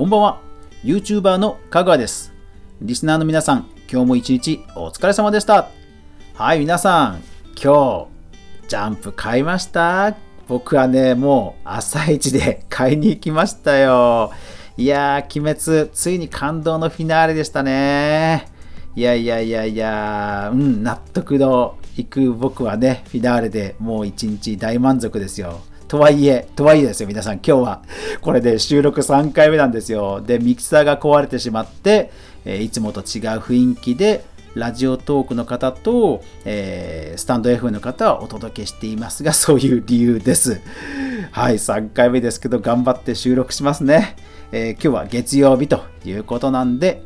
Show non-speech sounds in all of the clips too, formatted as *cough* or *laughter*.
こんばんは。YouTuber のかぐわです。リスナーの皆さん、今日も一日お疲れ様でした。はい、皆さん、今日、ジャンプ買いました？僕はね、もう朝一で買いに行きましたよ。いやー、鬼滅、ついに感動のフィナーレでしたね。いやいやいやいや、うん、納得のいく僕はね、フィナーレでもう一日大満足ですよ。とはいえ、とはいえですよ、皆さん、今日は、これで収録3回目なんですよ。で、ミキサーが壊れてしまって、えーいつもと違う雰囲気で、ラジオトークの方と、えースタンド F の方はお届けしていますが、そういう理由です。はい、3回目ですけど、頑張って収録しますね。えー今日は月曜日ということなんで、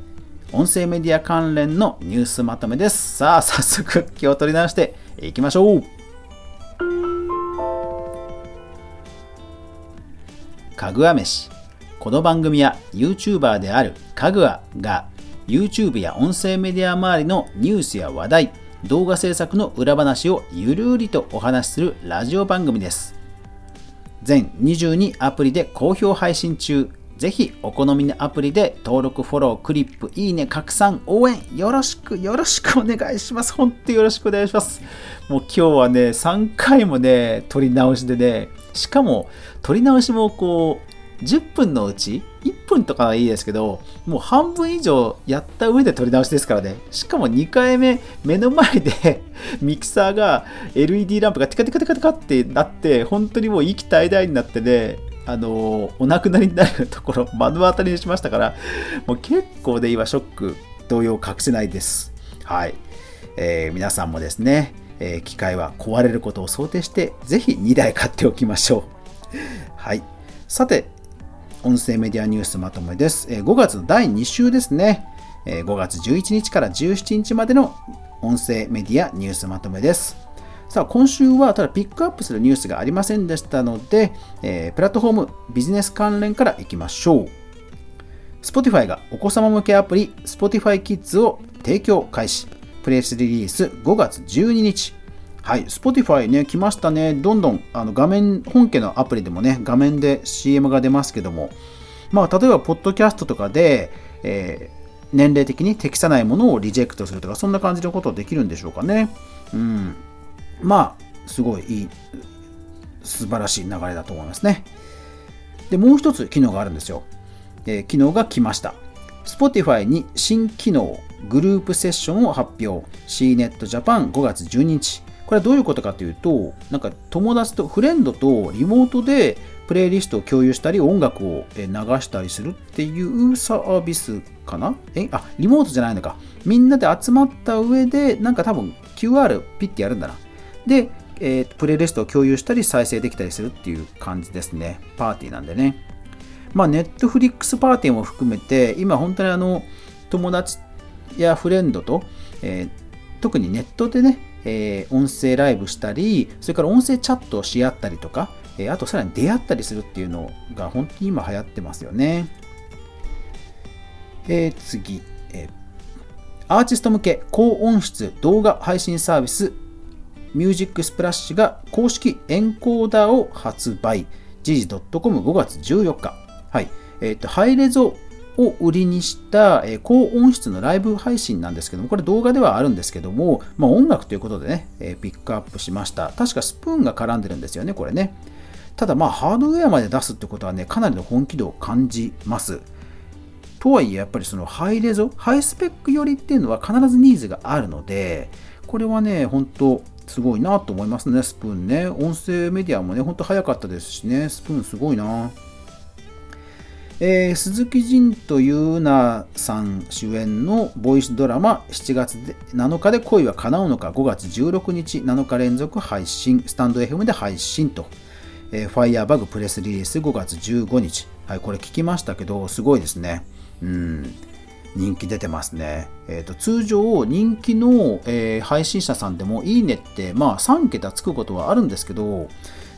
音声メディア関連のニュースまとめです。さあ、早速気を取り直していきましょう。かぐわ飯。この番組は YouTuber であるかぐわが YouTube や音声メディア周りのニュースや話題、動画制作の裏話をゆるりとお話しするラジオ番組です。全22アプリで好評配信中。ぜひお好みのアプリで登録、フォロー、クリップ、いいね、拡散、応援よろしくよろしくお願いします。本当によろしくお願いします。もう今日はね、3回もね、撮り直しでね、しかも撮り直しもこう、10分のうち1分とかはいいですけど、もう半分以上やった上で撮り直しですからね。しかも2回目、目の前で *laughs* ミキサーが LED ランプがテカテカテカテカってなって、本当にもう息絶え絶えになってね、あのお亡くなりになるところ、*laughs* 目の当たりにしましたから、もう結構で今、ショック、動揺隠せないです。はい。えー皆さんもですね、えー機械は壊れることを想定して、ぜひ2台買っておきましょう。*laughs* はい。さて、音声メディアニュースまとめです。えー5月の第2週ですね。えー5月11日から17日までの音声メディアニュースまとめです。さあ、今週はただピックアップするニュースがありませんでしたので、えプラットフォームビジネス関連からいきましょう。Spotify がお子様向けアプリ Spotify Kids を提供開始。プレスリリース5月12日。はい、Spotify ね、来ましたね。どんどんあの画面、本家のアプリでもね、画面で CM が出ますけども、まあ、例えば、ポッドキャストとかで、えー年齢的に適さないものをリジェクトするとか、そんな感じのことできるんでしょうかね。うん。まあ、すごいいい、素晴らしい流れだと思いますね。で、もう一つ機能があるんですよ。えー機能が来ました。Spotify に新機能、グループセッションを発表。CNET Japan 5月12日。これはどういうことかというと、なんか友達と、フレンドとリモートでプレイリストを共有したり、音楽を流したりするっていうサービスかな？え、あ、リモートじゃないのか。みんなで集まった上で、なんか多分 QR ピッてやるんだな。で、えープレイリストを共有したり再生できたりするっていう感じですね。パーティーなんでね。まあ、ネットフリックスパーティーも含めて、今本当にあの、友達やフレンドと、えー特にネットでね、えー音声ライブしたり、それから音声チャットをし合ったりとか、えーあとさらに出会ったりするっていうのが本当に今流行ってますよね。えー次、えーアーティスト向け高音質動画配信サービスミュージックスプラッシュが公式エンコーダーを発売。時事 .com5 月14日。はい。えっ、と、ハイレゾを売りにした、え高音質のライブ配信なんですけども、これ動画ではあるんですけども、まあ、音楽ということでね、えピックアップしました。確かスプーンが絡んでるんですよね、これね。ただ、まあ、ハードウェアまで出すってことはね、かなりの本気度を感じます。とはいえ、やっぱりそのハイレゾ、ハイスペック寄りっていうのは必ずニーズがあるので、これはね、本当すごいなと思いますね、スプーンね。音声メディアもね、本当早かったですしね、スプーンすごいな。えー鈴木仁と優奈さん主演のボイスドラマ7月で7日で恋は叶うのか5月16日7日連続配信スタンド FM で配信と、えー、ファイヤーバグプレスリリース5月15日。はいこれ聞きましたけどすごいですね。うん。人気出てますね。えーと通常、人気の、えー配信者さんでもいいねって、まあ、3桁つくことはあるんですけど、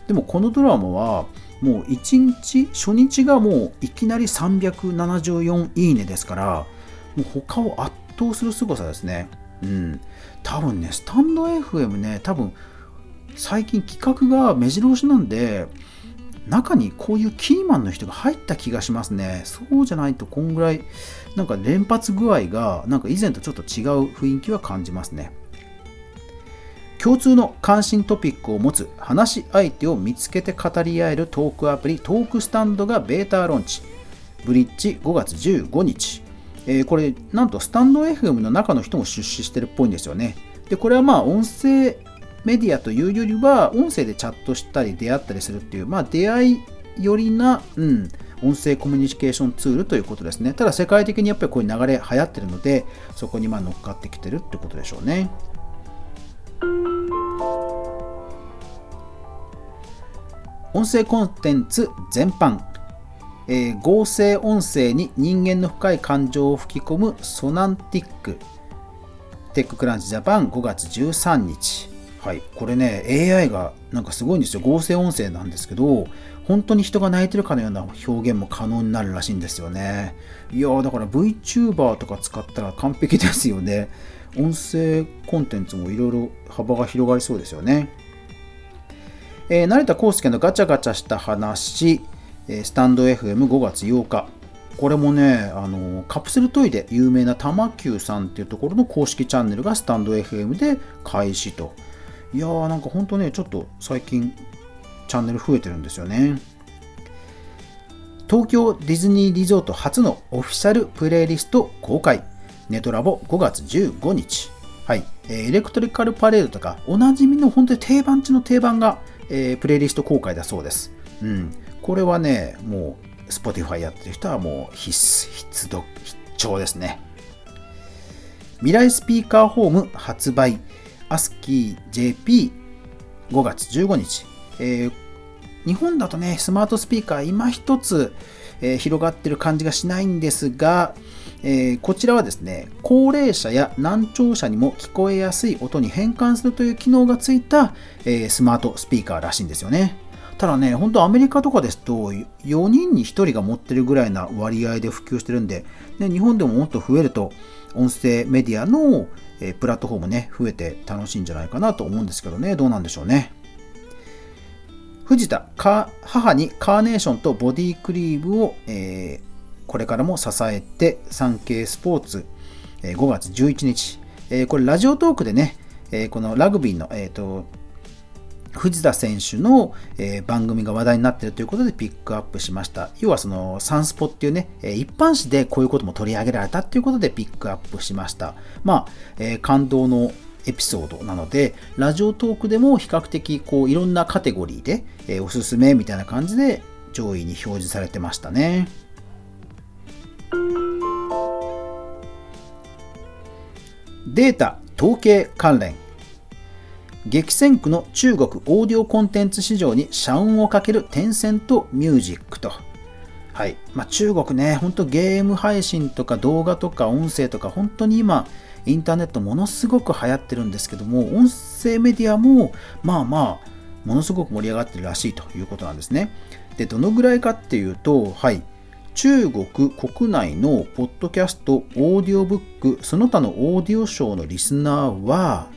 でもこのドラマは、もう1日、初日がもういきなり374いいねですから、もう他を圧倒する凄さですね。うん。多分ね、スタンド FM ね、多分最近企画が目白押しなんで、中にこういうキーマンの人が入った気がしますね。そうじゃないとこんぐらいなんか連発具合がなんか以前とちょっと違う雰囲気は感じますね。共通の関心トピックを持つ話し相手を見つけて語り合えるトークアプリトークスタンドがベータローンチ。ブリッジ5月15日。えー、これなんとスタンド FM の中の人も出資してるっぽいんですよね。で、これはまあ音声メディアというよりは音声でチャットしたり出会ったりするっていう、まあ出会い寄りな、うん、音声コミュニケーションツールということですね。ただ世界的にやっぱりこういう流れ流行ってるので、そこにま乗っかってきてるってことでしょうね。音声コンテンツ全般、えー、合成音声に人間の深い感情を吹き込むソナンティック。テッククランチジャパン5月13日。はい、これね AI がなんかすごいんですよ。合成音声なんですけど本当に人が泣いてるかのような表現も可能になるらしいんですよね。いやだから VTuber とか使ったら完璧ですよね。音声コンテンツもいろいろ幅が広がりそうですよね。えー、成田康介のガチャガチャした話、え、スタンド FM5 月8日これもね、あのカプセルトイで有名な玉球さんっていうところの公式チャンネルがスタンド FM で開始と。いやーなんかほんとね、ちょっと最近チャンネル増えてるんですよね。東京ディズニーリゾート初のオフィシャルプレイリスト公開。ネトラボ5月15日。はい。エレクトリカルパレードとか、おなじみの本当に定番中の定番が、えー、プレイリスト公開だそうです。うん。これはね、もう、Spotify やってる人はもう必須、必読、必聴ですね。未来スピーカーホーム発売。アスキー JP5 月15日、えー、日本だとね、スマートスピーカー今一つ、えー、広がってる感じがしないんですが、えー、こちらはですね、高齢者や難聴者にも聞こえやすい音に変換するという機能がついた、えスマートスピーカーらしいんですよね。ただね、本当アメリカとかですと、4人に1人が持ってるぐらいな割合で普及してるんで、ね、日本でももっと増えると、音声メディアの、えプラットフォームね、増えて楽しいんじゃないかなと思うんですけどね、どうなんでしょうね。藤田、母にカーネーションとボディクリームを、えー、これからも支えて、産経スポーツ、えー、5月11日、えー、これラジオトークでね、えこのラグビーの、えーと藤田選手の、え、番組が話題になっているということでピックアップしました。要はそのサンスポっていうね、え、一般紙でこういうことも取り上げられたということでピックアップしました。まあ、え、感動のエピソードなので、ラジオトークでも比較的こういろんなカテゴリーで、えおすすめみたいな感じで上位に表示されてましたね。データ統計関連激戦区の中国オーディオコンテンツ市場に社運をかけるテンセントミュージックと。はい。まあ、中国ね、ほんとゲーム配信とか動画とか音声とか本当に今、インターネットものすごく流行ってるんですけども、音声メディアもまあまあ、ものすごく盛り上がってるらしいということなんですね。で、どのぐらいかっていうと、はい。中国国内のポッドキャスト、オーディオブック、その他のオーディオショーのリスナーは、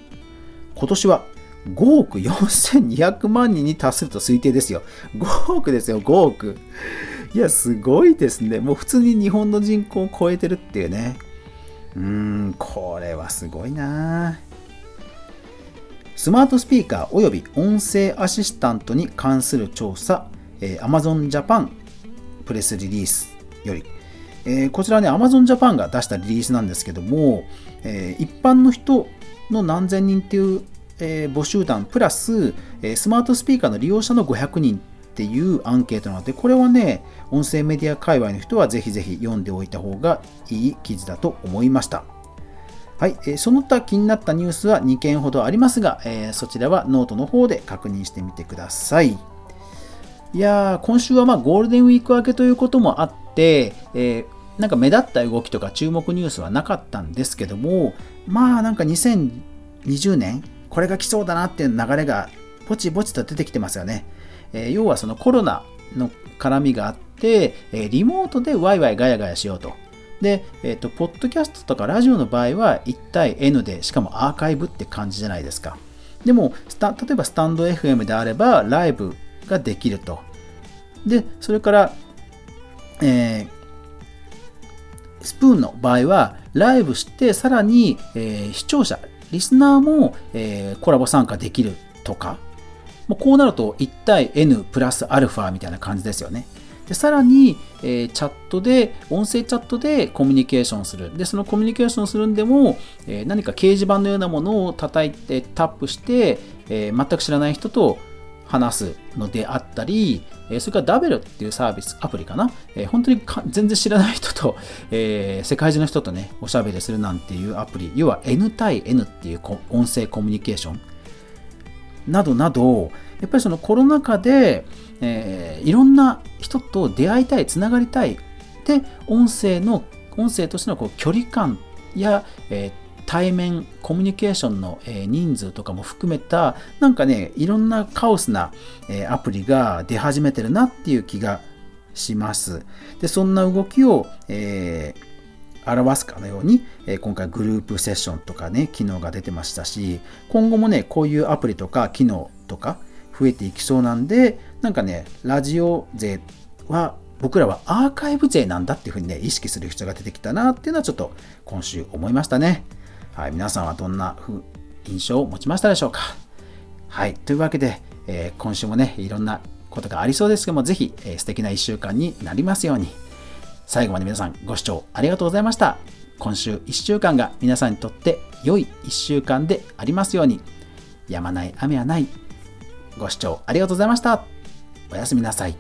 今年は5億4200万人に達すると推定ですよ。5億ですよ、5億。いや、すごいですね。もう普通に日本の人口を超えてるっていうね。うーん、これはすごいなスマートスピーカーおよび音声アシスタントに関する調査、えー、Amazon Japan プレスリリースより、えー、こちらね、Amazon Japan が出したリリースなんですけども、えー、一般の人の何千人っていうえー、母集団プラス、え、スマートスピーカーの利用者の500人っていうアンケートなので、これはね、音声メディア界隈の人はぜひぜひ読んでおいた方がいい記事だと思いました。はい、え、その他気になったニュースは2件ほどありますが、え、そちらはノートの方で確認してみてください。いやー、今週はまあゴールデンウィーク明けということもあって、えー、なんか目立った動きとか注目ニュースはなかったんですけども、まあなんか2020年これが来そうだなっていう流れがぼちぼちと出てきてますよね。えー、要はそのコロナの絡みがあって、えー、リモートでワイワイガヤガヤしようと。で、えっ、ー、と、ポッドキャストとかラジオの場合は1対 N で、しかもアーカイブって感じじゃないですか。でも、例えばスタンド FM であればライブができると。で、それから、えー、スプーンの場合は、ライブして、さらに、えー、視聴者、リスナーも、えー、コラボ参加できるとか、もうこうなると1対 N プラスアルファみたいな感じですよね。でさらに、えー、チャットで、音声チャットでコミュニケーションする。で、そのコミュニケーションするんでも、えー、何か掲示板のようなものを叩いてタップして、えー、全く知らない人と話すのであったり、それからダベルっていうサービス、アプリかな？本当に全然知らない人と、*laughs* 世界中の人とね、おしゃべりするなんていうアプリ、要は N 対 N っていう音声コミュニケーション？などなど、やっぱりそのコロナ禍で、いろんな人と出会いたい、つながりたい。で、音声の、音声としてのこう距離感や、対面コミュニケーションの、え、人数とかも含めたなんかねいろんなカオスな、え、アプリが出始めてるなっていう気がしますでそんな動きを、えー、表すかのように、え、今回グループセッションとかね機能が出てましたし今後もねこういうアプリとか機能とか増えていきそうなんでなんかねラジオ勢は僕らはアーカイブ勢なんだっていうふうにね意識する必要が出てきたなっていうのはちょっと今週思いましたね。はい、皆さんはどんな印象を持ちましたでしょうか？はい、というわけで、えー、今週もね、いろんなことがありそうですけども、ぜひ、えー、素敵な1週間になりますように。最後まで皆さんご視聴ありがとうございました。今週1週間が皆さんにとって良い1週間でありますように。やまない雨はない。ご視聴ありがとうございました。おやすみなさい。